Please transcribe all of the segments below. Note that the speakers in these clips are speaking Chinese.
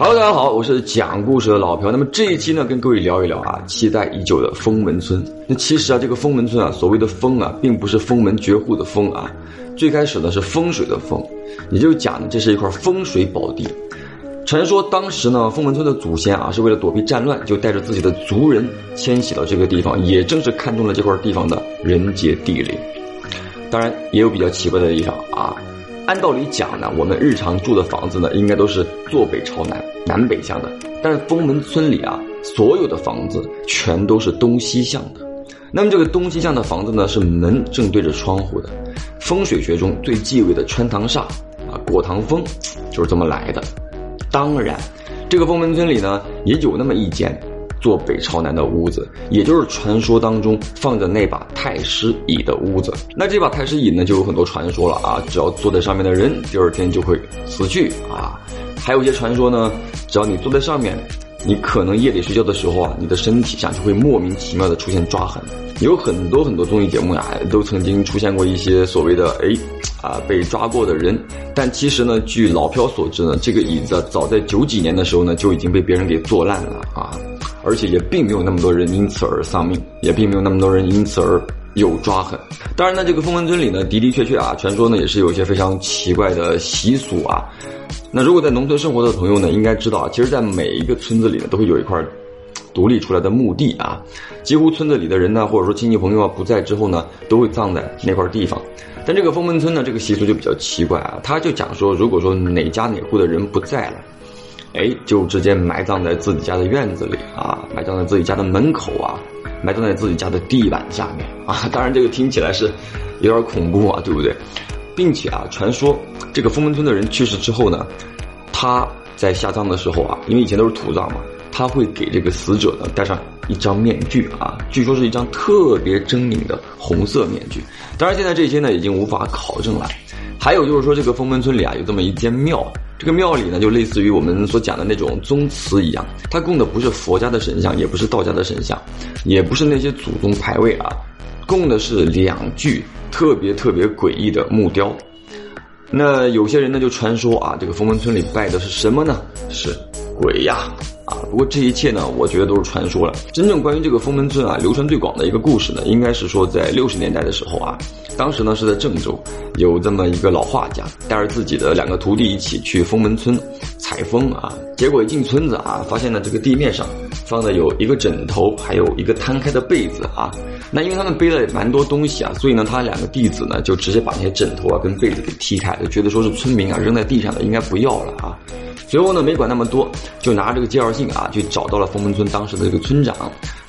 Hello，大家好，我是讲故事的老朴。那么这一期呢，跟各位聊一聊啊，期待已久的封门村。那其实啊，这个封门村啊，所谓的封啊，并不是封门绝户的封啊，最开始呢是风水的风，也就是讲呢，这是一块风水宝地。传说当时呢，封门村的祖先啊，是为了躲避战乱，就带着自己的族人迁徙到这个地方，也正是看中了这块地方的人杰地灵。当然，也有比较奇怪的地方啊。按道理讲呢，我们日常住的房子呢，应该都是坐北朝南、南北向的。但是封门村里啊，所有的房子全都是东西向的。那么这个东西向的房子呢，是门正对着窗户的。风水学中最忌讳的穿堂煞啊、过堂风，就是这么来的。当然，这个封门村里呢，也有那么一间。坐北朝南的屋子，也就是传说当中放着那把太师椅的屋子。那这把太师椅呢，就有很多传说了啊！只要坐在上面的人，第二天就会死去啊！还有一些传说呢，只要你坐在上面，你可能夜里睡觉的时候啊，你的身体上就会莫名其妙的出现抓痕。有很多很多综艺节目呀，都曾经出现过一些所谓的哎啊被抓过的人。但其实呢，据老飘所知呢，这个椅子早在九几年的时候呢，就已经被别人给坐烂了啊！而且也并没有那么多人因此而丧命，也并没有那么多人因此而有抓痕。当然呢，这个封门村里呢的的确确啊，传说呢也是有一些非常奇怪的习俗啊。那如果在农村生活的朋友呢，应该知道啊，其实，在每一个村子里呢，都会有一块独立出来的墓地啊。几乎村子里的人呢，或者说亲戚朋友啊不在之后呢，都会葬在那块地方。但这个封门村呢，这个习俗就比较奇怪啊，他就讲说，如果说哪家哪户的人不在了。哎，就直接埋葬在自己家的院子里啊，埋葬在自己家的门口啊，埋葬在自己家的地板下面啊。当然，这个听起来是有点恐怖啊，对不对？并且啊，传说这个封门村的人去世之后呢，他在下葬的时候啊，因为以前都是土葬嘛，他会给这个死者呢戴上一张面具啊，据说是一张特别狰狞的红色面具。当然，现在这些呢已经无法考证了。还有就是说，这个封门村里啊有这么一间庙。这个庙里呢，就类似于我们所讲的那种宗祠一样，它供的不是佛家的神像，也不是道家的神像，也不是那些祖宗牌位啊，供的是两具特别特别诡异的木雕。那有些人呢就传说啊，这个封门村里拜的是什么呢？是鬼呀！啊，不过这一切呢，我觉得都是传说了。真正关于这个封门村啊，流传最广的一个故事呢，应该是说在六十年代的时候啊，当时呢是在郑州，有这么一个老画家，带着自己的两个徒弟一起去封门村采风啊。结果一进村子啊，发现呢这个地面上放的有一个枕头，还有一个摊开的被子啊。那因为他们背了蛮多东西啊，所以呢他两个弟子呢就直接把那些枕头啊跟被子给踢开，就觉得说是村民啊扔在地上的，应该不要了啊。随后呢，没管那么多，就拿这个介绍信啊，去找到了封门村当时的这个村长。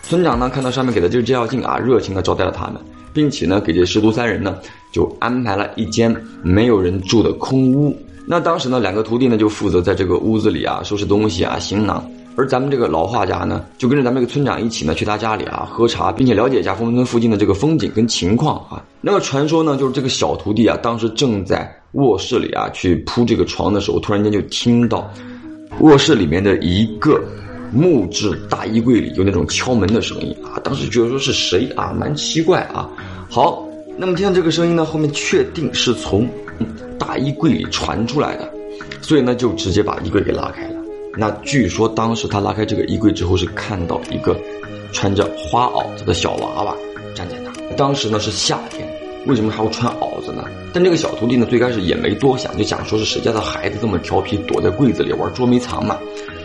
村长呢，看到上面给的这个介绍信啊，热情的招待了他们，并且呢，给这师徒三人呢，就安排了一间没有人住的空屋。那当时呢，两个徒弟呢，就负责在这个屋子里啊，收拾东西啊，行囊。而咱们这个老画家呢，就跟着咱们这个村长一起呢，去他家里啊喝茶，并且了解一下封门村附近的这个风景跟情况啊。那么传说呢，就是这个小徒弟啊，当时正在卧室里啊去铺这个床的时候，突然间就听到卧室里面的一个木质大衣柜里有那种敲门的声音啊。当时觉得说是谁啊，蛮奇怪啊。好，那么听到这个声音呢，后面确定是从大衣柜里传出来的，所以呢，就直接把衣柜给拉开了。那据说当时他拉开这个衣柜之后，是看到一个穿着花袄子的小娃娃站在那。当时呢是夏天，为什么还要穿袄子呢？但这个小徒弟呢最开始也没多想，就想说是谁家的孩子这么调皮，躲在柜子里玩捉迷藏嘛，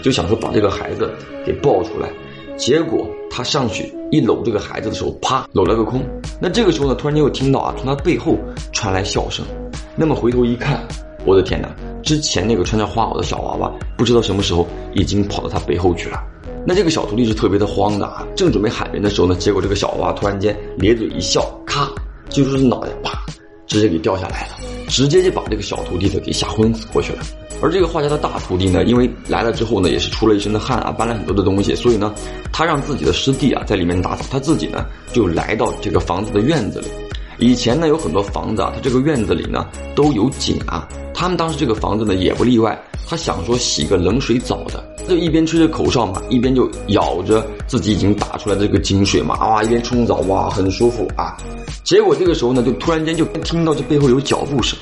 就想说把这个孩子给抱出来。结果他上去一搂这个孩子的时候，啪，搂了个空。那这个时候呢，突然间又听到啊，从他背后传来笑声。那么回头一看，我的天哪！之前那个穿着花袄的小娃娃，不知道什么时候已经跑到他背后去了。那这个小徒弟是特别的慌的啊，正准备喊人的时候呢，结果这个小娃娃突然间咧嘴一笑，咔，就是脑袋啪，直接给掉下来了，直接就把这个小徒弟的给吓昏死过去了。而这个画家的大徒弟呢，因为来了之后呢，也是出了一身的汗啊，搬了很多的东西，所以呢，他让自己的师弟啊在里面打扫，他自己呢就来到这个房子的院子里。以前呢有很多房子啊，它这个院子里呢都有井啊。他们当时这个房子呢也不例外，他想说洗个冷水澡的，他就一边吹着口哨嘛，一边就咬着自己已经打出来的这个井水嘛，哇，一边冲澡，哇，很舒服啊。结果这个时候呢，就突然间就听到这背后有脚步声，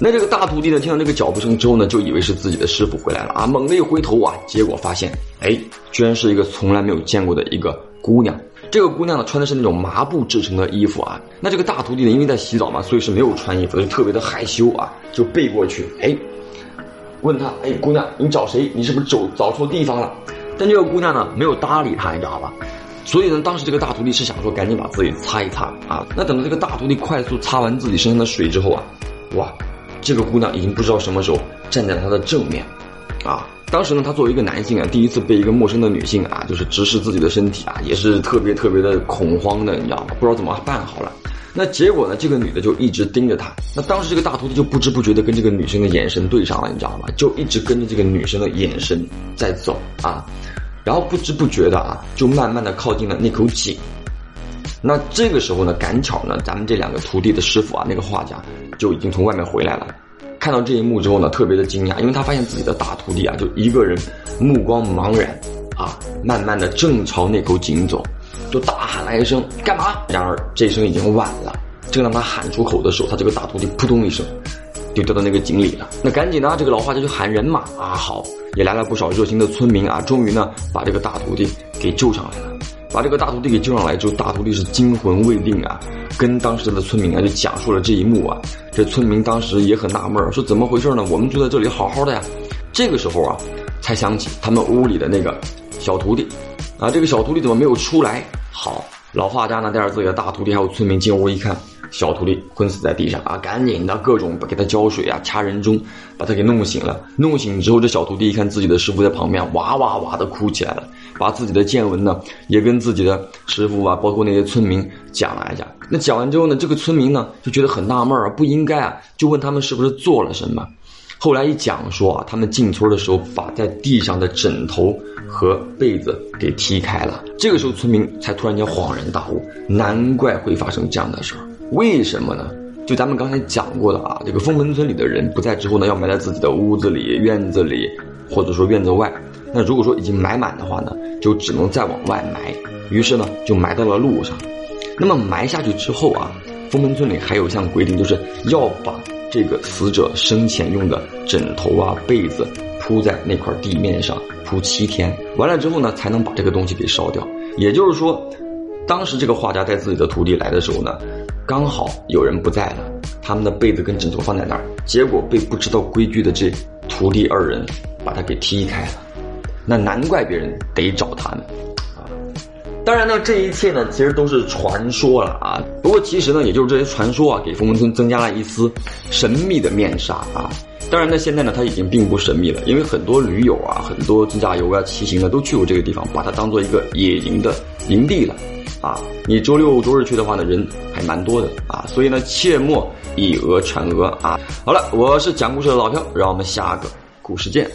那这个大徒弟呢，听到这个脚步声之后呢，就以为是自己的师傅回来了啊，猛地一回头啊，结果发现，哎，居然是一个从来没有见过的一个姑娘。这个姑娘呢，穿的是那种麻布制成的衣服啊。那这个大徒弟呢，因为在洗澡嘛，所以是没有穿衣服的，就特别的害羞啊，就背过去，哎，问他，哎，姑娘，你找谁？你是不是走找错地方了？但这个姑娘呢，没有搭理他，你知道吧？所以呢，当时这个大徒弟是想说，赶紧把自己擦一擦啊。那等到这个大徒弟快速擦完自己身上的水之后啊，哇，这个姑娘已经不知道什么时候站在了他的正面，啊，当时呢，他作为一个男性啊，第一次被一个陌生的女性啊，就是直视自己的身体啊，也是特别特别的恐慌的，你知道吗？不知道怎么办好了。那结果呢，这个女的就一直盯着他。那当时这个大徒弟就不知不觉的跟这个女生的眼神对上了，你知道吗？就一直跟着这个女生的眼神在走啊。然后不知不觉的啊，就慢慢的靠近了那口井。那这个时候呢，赶巧呢，咱们这两个徒弟的师傅啊，那个画家就已经从外面回来了。看到这一幕之后呢，特别的惊讶，因为他发现自己的大徒弟啊，就一个人目光茫然啊，慢慢的正朝那口井走，就大喊了一声“干嘛？”然而这声已经晚了。正当他喊出口的时候，他这个大徒弟扑通一声。就掉到那个井里了。那赶紧呢，这个老画家就喊人嘛啊，好，也来了不少热心的村民啊。终于呢，把这个大徒弟给救上来了。把这个大徒弟给救上来之后，大徒弟是惊魂未定啊，跟当时的村民啊就讲述了这一幕啊。这村民当时也很纳闷，说怎么回事呢？我们住在这里好好的呀。这个时候啊，才想起他们屋里的那个小徒弟啊，这个小徒弟怎么没有出来？好，老画家呢带着自己的大徒弟还有村民进屋一看。小徒弟昏死在地上啊！赶紧的各种给他浇水啊，掐人中，把他给弄醒了。弄醒之后，这小徒弟一看自己的师傅在旁边，哇哇哇的哭起来了，把自己的见闻呢，也跟自己的师傅啊，包括那些村民讲了一下。那讲完之后呢，这个村民呢就觉得很纳闷啊，不应该啊，就问他们是不是做了什么。后来一讲说啊，他们进村的时候把在地上的枕头和被子给踢开了。这个时候村民才突然间恍然大悟，难怪会发生这样的事儿。为什么呢？就咱们刚才讲过的啊，这个封门村里的人不在之后呢，要埋在自己的屋子里、院子里，或者说院子外。那如果说已经埋满的话呢，就只能再往外埋。于是呢，就埋到了路上。那么埋下去之后啊，封门村里还有一项规定，就是要把这个死者生前用的枕头啊、被子铺在那块地面上铺七天，完了之后呢，才能把这个东西给烧掉。也就是说，当时这个画家带自己的徒弟来的时候呢。刚好有人不在了，他们的被子跟枕头放在那儿，结果被不知道规矩的这徒弟二人把他给踢开了。那难怪别人得找他们啊！当然呢，这一切呢其实都是传说了啊。不过其实呢，也就是这些传说啊，给封门村增加了一丝神秘的面纱啊。当然呢，现在呢，它已经并不神秘了，因为很多驴友啊，很多自驾游啊、骑行的都去过这个地方，把它当做一个野营的营地了。啊，你周六周日去的话呢，人还蛮多的啊，所以呢，切莫以讹传讹啊。好了，我是讲故事的老飘，让我们下个故事见。